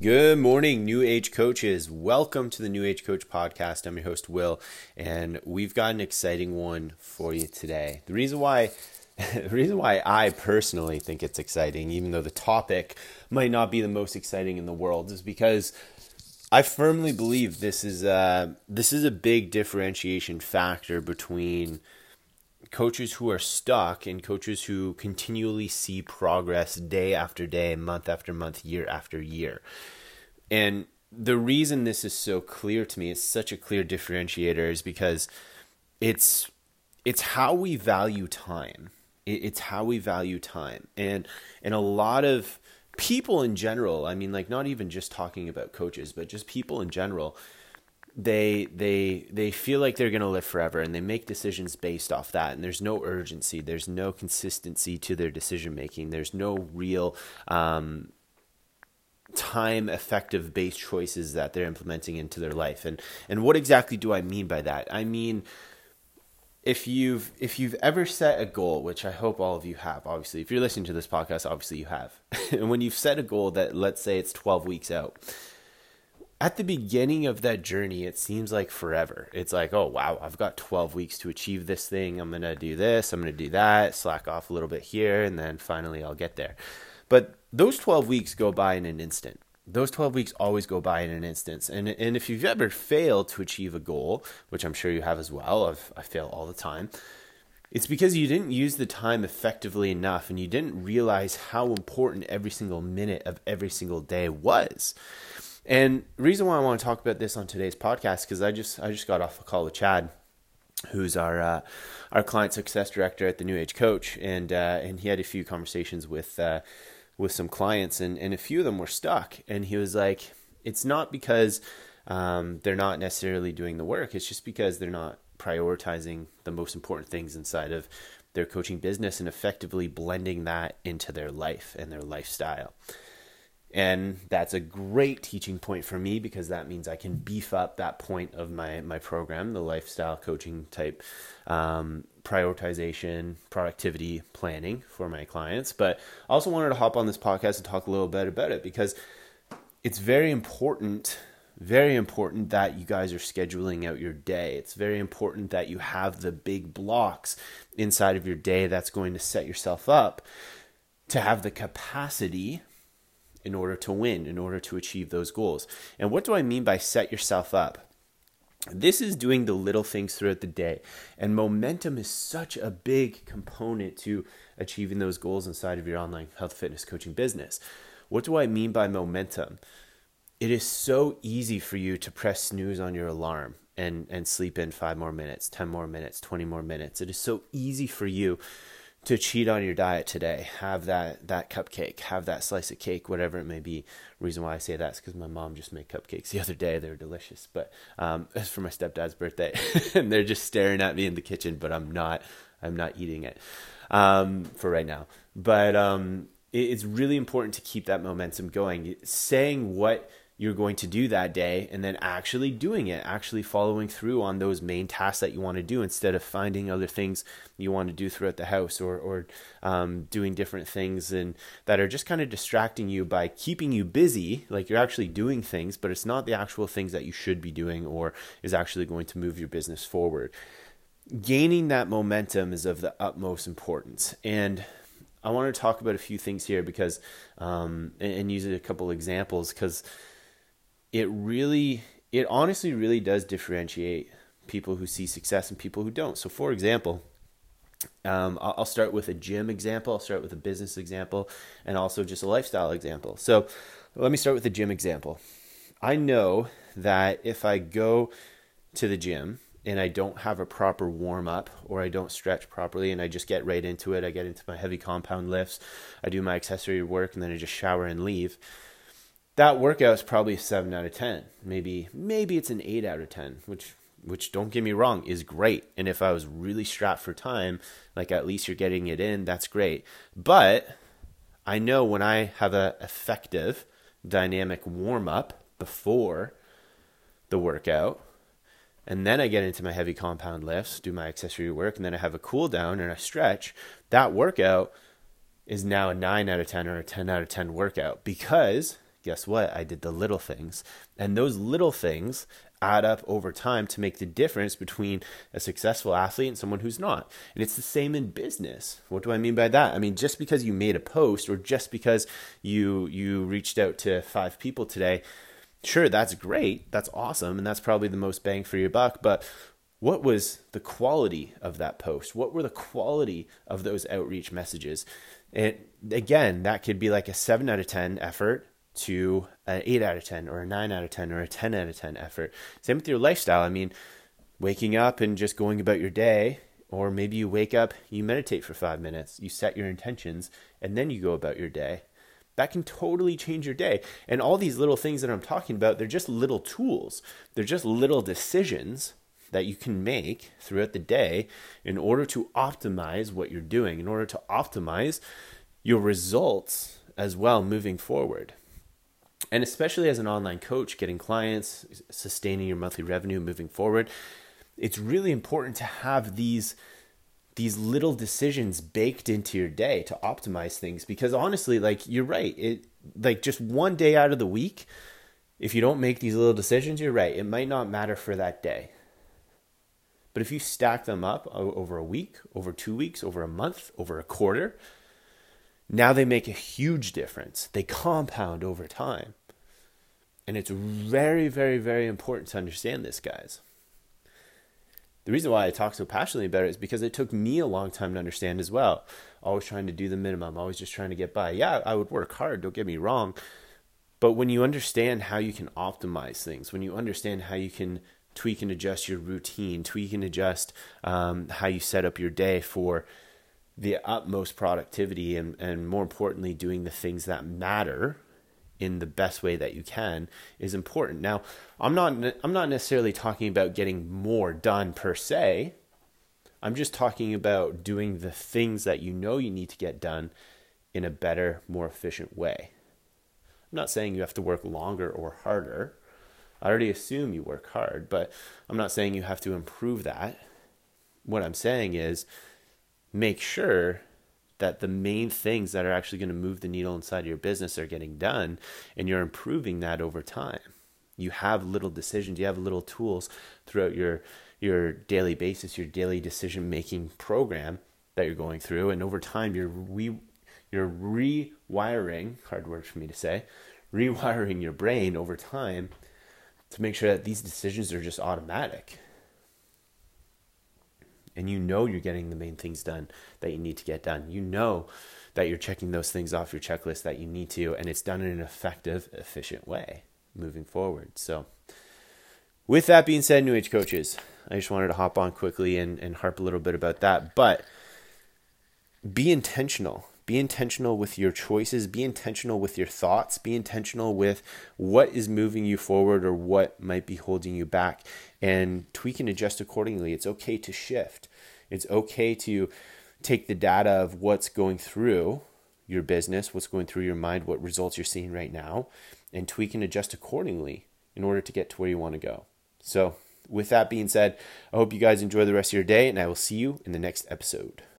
Good morning, New Age coaches. Welcome to the New Age Coach Podcast. I'm your host, Will, and we've got an exciting one for you today. The reason why the reason why I personally think it's exciting, even though the topic might not be the most exciting in the world, is because I firmly believe this is a, this is a big differentiation factor between coaches who are stuck and coaches who continually see progress day after day, month after month, year after year. And the reason this is so clear to me, it's such a clear differentiator, is because it's it's how we value time. It's how we value time, and and a lot of people in general. I mean, like not even just talking about coaches, but just people in general they they they feel like they're going to live forever and they make decisions based off that and there's no urgency there's no consistency to their decision making there's no real um, time effective based choices that they're implementing into their life. And and what exactly do i mean by that? I mean if you've if you've ever set a goal which i hope all of you have obviously if you're listening to this podcast obviously you have and when you've set a goal that let's say it's 12 weeks out at the beginning of that journey, it seems like forever. It's like, oh, wow, I've got 12 weeks to achieve this thing. I'm going to do this, I'm going to do that, slack off a little bit here, and then finally I'll get there. But those 12 weeks go by in an instant. Those 12 weeks always go by in an instant. And, and if you've ever failed to achieve a goal, which I'm sure you have as well, I've, I fail all the time, it's because you didn't use the time effectively enough and you didn't realize how important every single minute of every single day was. And reason why I want to talk about this on today's podcast because I just I just got off a call with Chad, who's our uh, our client success director at the New Age Coach, and uh, and he had a few conversations with uh, with some clients, and and a few of them were stuck, and he was like, it's not because um, they're not necessarily doing the work, it's just because they're not prioritizing the most important things inside of their coaching business and effectively blending that into their life and their lifestyle. And that's a great teaching point for me because that means I can beef up that point of my, my program, the lifestyle coaching type um, prioritization, productivity planning for my clients. But I also wanted to hop on this podcast and talk a little bit about it because it's very important very important that you guys are scheduling out your day. It's very important that you have the big blocks inside of your day that's going to set yourself up to have the capacity in order to win, in order to achieve those goals. And what do I mean by set yourself up? This is doing the little things throughout the day. And momentum is such a big component to achieving those goals inside of your online health fitness coaching business. What do I mean by momentum? It is so easy for you to press snooze on your alarm and, and sleep in five more minutes, 10 more minutes, 20 more minutes. It is so easy for you to cheat on your diet today. Have that that cupcake, have that slice of cake, whatever it may be. Reason why I say that is because my mom just made cupcakes the other day. They were delicious, but um, it's for my stepdad's birthday, and they're just staring at me in the kitchen. But I'm not I'm not eating it um, for right now. But um, it, it's really important to keep that momentum going. Saying what you're going to do that day and then actually doing it, actually following through on those main tasks that you want to do instead of finding other things you want to do throughout the house or, or um, doing different things and that are just kind of distracting you by keeping you busy. Like you're actually doing things, but it's not the actual things that you should be doing or is actually going to move your business forward. Gaining that momentum is of the utmost importance. And I want to talk about a few things here because, um, and, and use a couple examples because it really, it honestly really does differentiate people who see success and people who don't. So, for example, um, I'll start with a gym example, I'll start with a business example, and also just a lifestyle example. So, let me start with the gym example. I know that if I go to the gym and I don't have a proper warm up or I don't stretch properly and I just get right into it, I get into my heavy compound lifts, I do my accessory work, and then I just shower and leave that workout is probably a seven out of ten. Maybe maybe it's an eight out of ten, which which don't get me wrong is great. And if I was really strapped for time, like at least you're getting it in, that's great. But I know when I have a effective dynamic warm up before the workout, and then I get into my heavy compound lifts, do my accessory work, and then I have a cool down and a stretch, that workout is now a 9 out of 10 or a 10 out of 10 workout because guess what? I did the little things. And those little things add up over time to make the difference between a successful athlete and someone who's not. And it's the same in business. What do I mean by that? I mean just because you made a post or just because you you reached out to 5 people today, sure that's great. That's awesome and that's probably the most bang for your buck, but what was the quality of that post? What were the quality of those outreach messages? And again, that could be like a 7 out of 10 effort to an 8 out of 10 or a 9 out of 10 or a 10 out of 10 effort. Same with your lifestyle. I mean, waking up and just going about your day, or maybe you wake up, you meditate for five minutes, you set your intentions, and then you go about your day. That can totally change your day. And all these little things that I'm talking about, they're just little tools. They're just little decisions that you can make throughout the day in order to optimize what you're doing, in order to optimize your results as well moving forward. And especially as an online coach, getting clients, sustaining your monthly revenue moving forward, it's really important to have these these little decisions baked into your day to optimize things. Because honestly like you're right. It like just one day out of the week if you don't make these little decisions you're right. It might not matter for that day. But if you stack them up over a week over 2 weeks over a month over a quarter now they make a huge difference. They compound over time. And it's very, very, very important to understand this, guys. The reason why I talk so passionately about it is because it took me a long time to understand as well. Always trying to do the minimum, always just trying to get by. Yeah, I would work hard, don't get me wrong. But when you understand how you can optimize things, when you understand how you can tweak and adjust your routine, tweak and adjust um, how you set up your day for the utmost productivity and, and more importantly, doing the things that matter in the best way that you can is important. Now, I'm not I'm not necessarily talking about getting more done per se. I'm just talking about doing the things that you know you need to get done in a better, more efficient way. I'm not saying you have to work longer or harder. I already assume you work hard, but I'm not saying you have to improve that. What I'm saying is make sure that the main things that are actually going to move the needle inside your business are getting done and you're improving that over time. You have little decisions you have little tools throughout your your daily basis your daily decision making program that you're going through and over time you're re, you're rewiring hard word for me to say rewiring your brain over time to make sure that these decisions are just automatic and you know you're getting the main things done that you need to get done. You know that you're checking those things off your checklist that you need to, and it's done in an effective, efficient way moving forward. So, with that being said, New Age coaches, I just wanted to hop on quickly and, and harp a little bit about that. But be intentional. Be intentional with your choices. Be intentional with your thoughts. Be intentional with what is moving you forward or what might be holding you back and tweak and adjust accordingly. It's okay to shift. It's okay to take the data of what's going through your business, what's going through your mind, what results you're seeing right now, and tweak and adjust accordingly in order to get to where you want to go. So, with that being said, I hope you guys enjoy the rest of your day, and I will see you in the next episode.